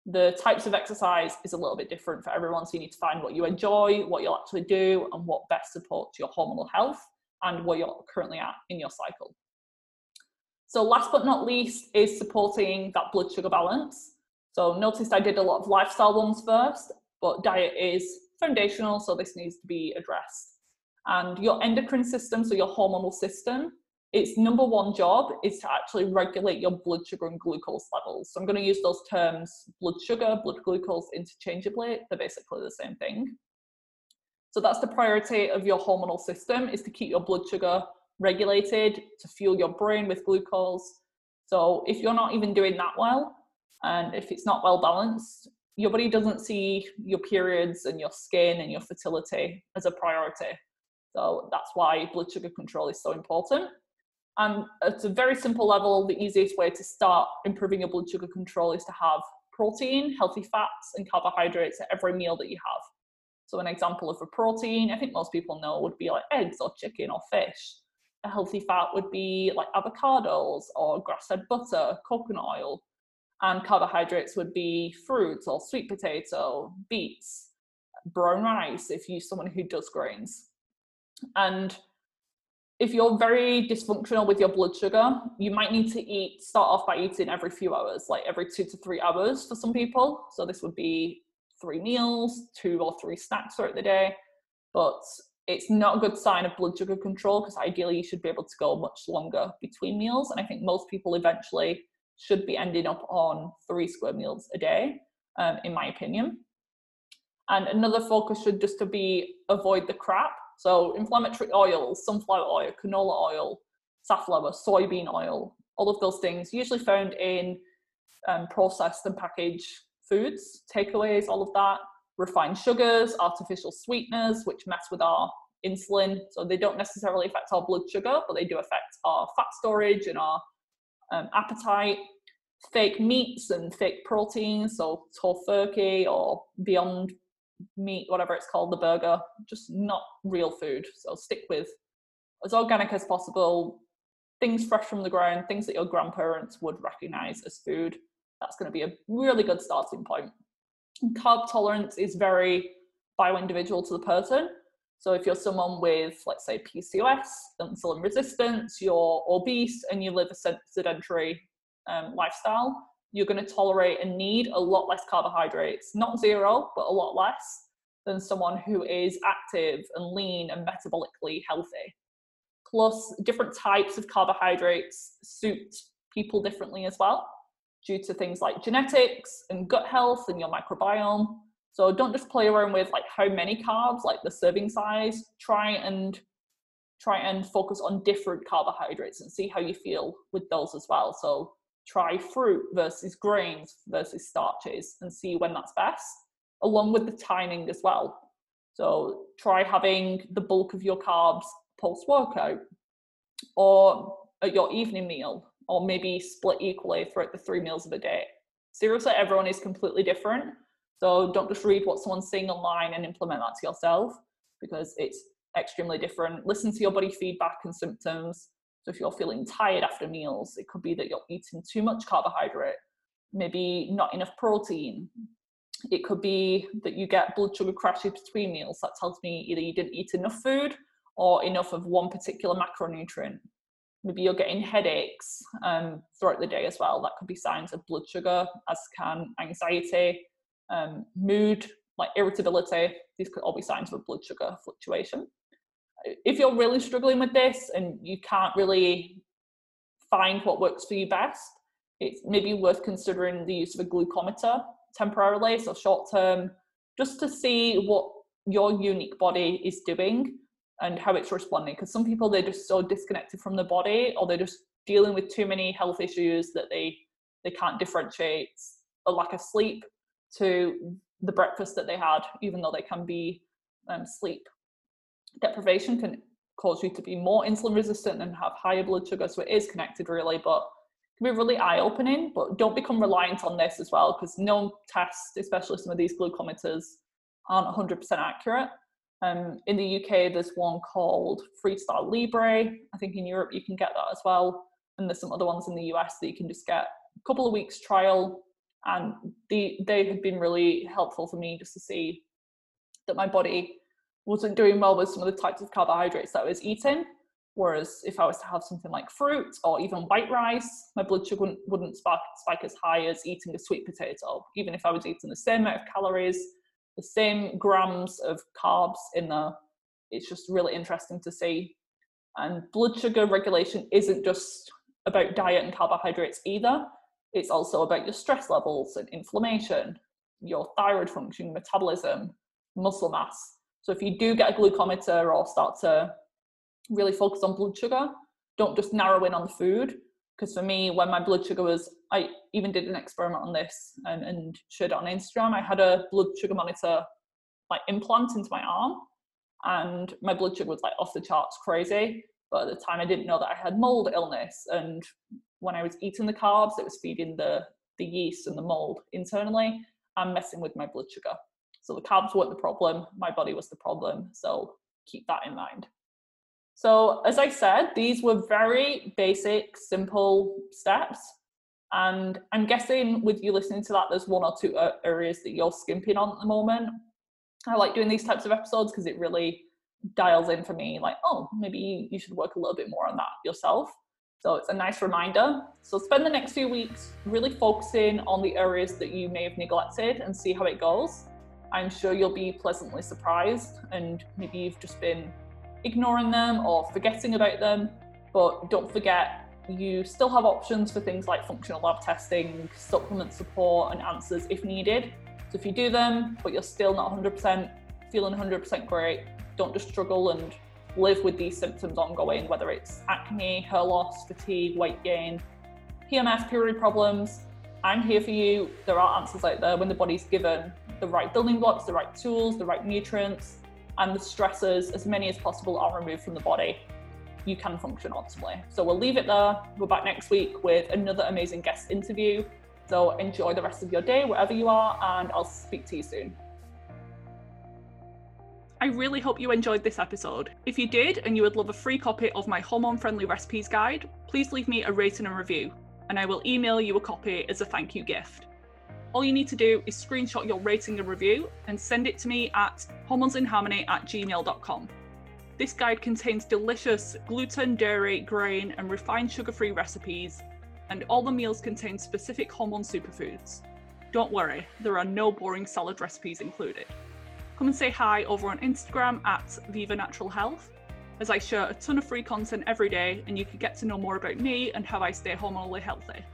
the types of exercise is a little bit different for everyone. So you need to find what you enjoy, what you'll actually do, and what best supports your hormonal health and where you're currently at in your cycle. So last but not least is supporting that blood sugar balance. So noticed I did a lot of lifestyle ones first, but diet is foundational, so this needs to be addressed. And your endocrine system, so your hormonal system, its number one job is to actually regulate your blood sugar and glucose levels. So I'm going to use those terms blood sugar, blood glucose interchangeably. They're basically the same thing. So that's the priority of your hormonal system is to keep your blood sugar regulated, to fuel your brain with glucose. So if you're not even doing that well, and if it's not well balanced, your body doesn't see your periods and your skin and your fertility as a priority. So that's why blood sugar control is so important. And at a very simple level, the easiest way to start improving your blood sugar control is to have protein, healthy fats, and carbohydrates at every meal that you have. So, an example of a protein, I think most people know, would be like eggs or chicken or fish. a healthy fat would be like avocados or grass-fed butter, coconut oil, and carbohydrates would be fruits or sweet potato, beets, brown rice if you're someone who does grains. And if you're very dysfunctional with your blood sugar, you might need to eat, start off by eating every few hours, like every two to three hours for some people. So this would be three meals, two or three snacks throughout the day. But it's not a good sign of blood sugar control because ideally you should be able to go much longer between meals. And I think most people eventually should be ending up on three square meals a day, um, in my opinion. And another focus should just to be avoid the crap. So inflammatory oils, sunflower oil, canola oil, safflower, soybean oil, all of those things usually found in um, processed and packaged foods, takeaways, all of that refined sugars, artificial sweeteners, which mess with our insulin. So they don't necessarily affect our blood sugar, but they do affect our fat storage and our um, appetite. Fake meats and fake proteins, so Tofurky or Beyond Meat, whatever it's called, the burger, just not real food. So stick with as organic as possible, things fresh from the ground, things that your grandparents would recognize as food. That's going to be a really good starting point carb tolerance is very bio-individual to the person. So if you're someone with, let's say, PCOS, insulin resistance, you're obese, and you live a sedentary um, lifestyle, you're going to tolerate and need a lot less carbohydrates, not zero, but a lot less than someone who is active and lean and metabolically healthy. Plus, different types of carbohydrates suit people differently as well due to things like genetics and gut health and your microbiome. So don't just play around with like how many carbs, like the serving size. Try and try and focus on different carbohydrates and see how you feel with those as well. So try fruit versus grains versus starches and see when that's best, along with the timing as well. So try having the bulk of your carbs post workout or at your evening meal or maybe split equally throughout the three meals of a day. Seriously, everyone is completely different. So don't just read what someone's saying online and implement that to yourself because it's extremely different. Listen to your body feedback and symptoms. So if you're feeling tired after meals, it could be that you're eating too much carbohydrate, maybe not enough protein. It could be that you get blood sugar crashes between meals. That tells me either you didn't eat enough food or enough of one particular macronutrient maybe you're getting headaches um, throughout the day as well. That could be signs of blood sugar, as can anxiety, um, mood, like irritability. These could all be signs of a blood sugar fluctuation. If you're really struggling with this and you can't really find what works for you best, it's maybe worth considering the use of a glucometer temporarily, so short term, just to see what your unique body is doing and how it's responding because some people they're just so disconnected from the body or they're just dealing with too many health issues that they they can't differentiate a lack of sleep to the breakfast that they had even though they can be um, sleep deprivation can cause you to be more insulin resistant and have higher blood sugar so it is connected really but it can be really eye-opening but don't become reliant on this as well because no test especially some of these glucometers aren't 100% accurate um, in the UK, there's one called Freestyle Libre. I think in Europe you can get that as well. And there's some other ones in the US that you can just get a couple of weeks trial. And the, they have been really helpful for me just to see that my body wasn't doing well with some of the types of carbohydrates that I was eating. Whereas if I was to have something like fruit or even white rice, my blood sugar wouldn't, wouldn't spike, spike as high as eating a sweet potato. Even if I was eating the same amount of calories, the same grams of carbs in there. It's just really interesting to see. And blood sugar regulation isn't just about diet and carbohydrates either. It's also about your stress levels and inflammation, your thyroid function, metabolism, muscle mass. So if you do get a glucometer or start to really focus on blood sugar, don't just narrow in on the food, because for me when my blood sugar was i even did an experiment on this and, and shared it on instagram. I had a blood sugar monitor like implant into my arm and my blood sugar was like off the charts crazy. But at the time i didn't know that i had mold illness and when i was eating the carbs it was feeding the the yeast and the mold internally and messing with my blood sugar so the carbs weren't the problem my body was the problem so keep that in mind So, as I said, these were very basic, simple steps. And I'm guessing with you listening to that, there's one or two areas that you're skimping on at the moment. I like doing these types of episodes because it really dials in for me, like, oh, maybe you should work a little bit more on that yourself. So it's a nice reminder. So spend the next few weeks really focusing on the areas that you may have neglected and see how it goes. I'm sure you'll be pleasantly surprised and maybe you've just been ignoring them or forgetting about them. But don't forget, you still have options for things like functional lab testing, supplement support, and answers if needed. So if you do them, but you're still not 100% feeling 100% great, don't just struggle and live with these symptoms ongoing, whether it's acne, hair loss, fatigue, weight gain, PMS, period problems. I'm here for you. There are answers out there when the body's given the right building blocks, the right tools, the right nutrients, and the stressors, as many as possible, are removed from the body. You can function optimally. So we'll leave it there. We're back next week with another amazing guest interview. So enjoy the rest of your day, wherever you are, and I'll speak to you soon. I really hope you enjoyed this episode. If you did and you would love a free copy of my hormone friendly recipes guide, please leave me a rating and review, and I will email you a copy as a thank you gift. All you need to do is screenshot your rating and review and send it to me at hormonesinharmony at gmail.com. This guide contains delicious gluten, dairy, grain, and refined sugar free recipes, and all the meals contain specific hormone superfoods. Don't worry, there are no boring salad recipes included. Come and say hi over on Instagram at Viva Natural Health, as I share a ton of free content every day and you can get to know more about me and how I stay hormonally healthy.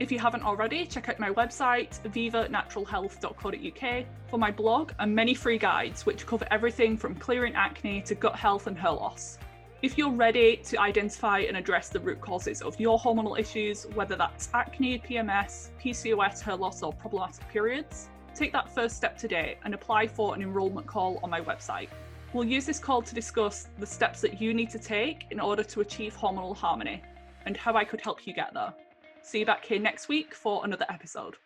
If you haven't already, check out my website, vivanaturalhealth.co.uk, for my blog and many free guides which cover everything from clearing acne to gut health and hair loss. If you're ready to identify and address the root causes of your hormonal issues, whether that's acne, PMS, PCOS, hair loss, or problematic periods, Take that first step today and apply for an enrolment call on my website. We'll use this call to discuss the steps that you need to take in order to achieve hormonal harmony and how I could help you get there. See you back here next week for another episode.